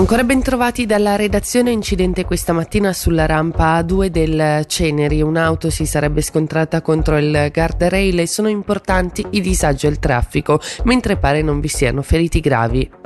Ancora ben trovati dalla redazione incidente questa mattina sulla rampa A2 del Ceneri. Un'auto si sarebbe scontrata contro il guardrail e sono importanti i disagi al traffico, mentre pare non vi siano feriti gravi.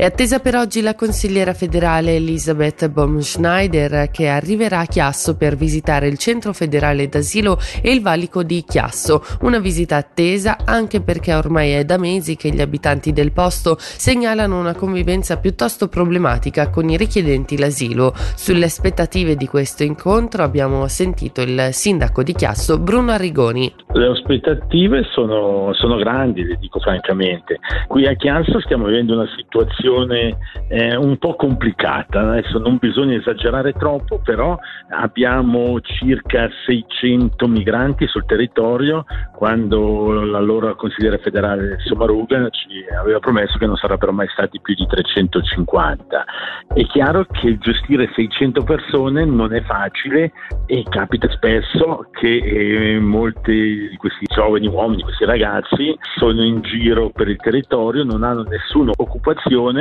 È attesa per oggi la consigliera federale Elisabeth Baumschneider che arriverà a Chiasso per visitare il centro federale d'asilo e il valico di Chiasso. Una visita attesa anche perché ormai è da mesi che gli abitanti del posto segnalano una convivenza piuttosto problematica con i richiedenti l'asilo. Sulle aspettative di questo incontro abbiamo sentito il sindaco di Chiasso Bruno Arrigoni. Le aspettative sono, sono grandi, le dico francamente. Qui a Chiasso stiamo vivendo una situazione situazione eh, un po' complicata, adesso non bisogna esagerare troppo, però abbiamo circa 600 migranti sul territorio quando l'allora consigliere federale Sommaruga ci aveva promesso che non sarebbero mai stati più di 350. È chiaro che gestire 600 persone non è facile e capita spesso che eh, molti di questi giovani uomini, questi ragazzi, sono in giro per il territorio, non hanno nessuna occupazione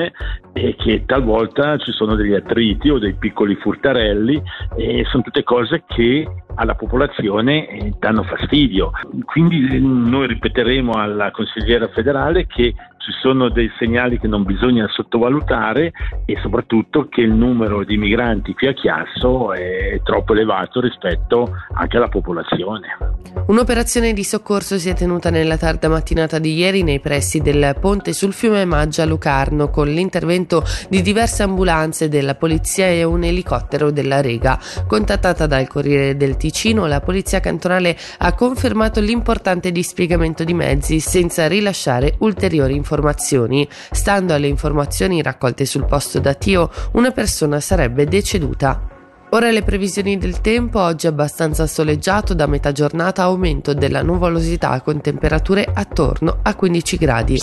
e che talvolta ci sono degli attriti o dei piccoli furtarelli e sono tutte cose che alla popolazione eh, danno fastidio. Quindi eh, noi ripeteremo alla consigliera federale che ci sono dei segnali che non bisogna sottovalutare e soprattutto che il numero di migranti qui a Chiasso è troppo elevato rispetto anche alla popolazione. Un'operazione di soccorso si è tenuta nella tarda mattinata di ieri nei pressi del ponte sul fiume Maggia Lucarno con l'intervento di diverse ambulanze della polizia e un elicottero della Rega. Contattata dal Corriere del Ticino, la polizia cantonale ha confermato l'importante dispiegamento di mezzi senza rilasciare ulteriori informazioni. Stando alle informazioni raccolte sul posto da Tio, una persona sarebbe deceduta. Ora le previsioni del tempo, oggi abbastanza soleggiato, da metà giornata aumento della nuvolosità con temperature attorno a 15 gradi.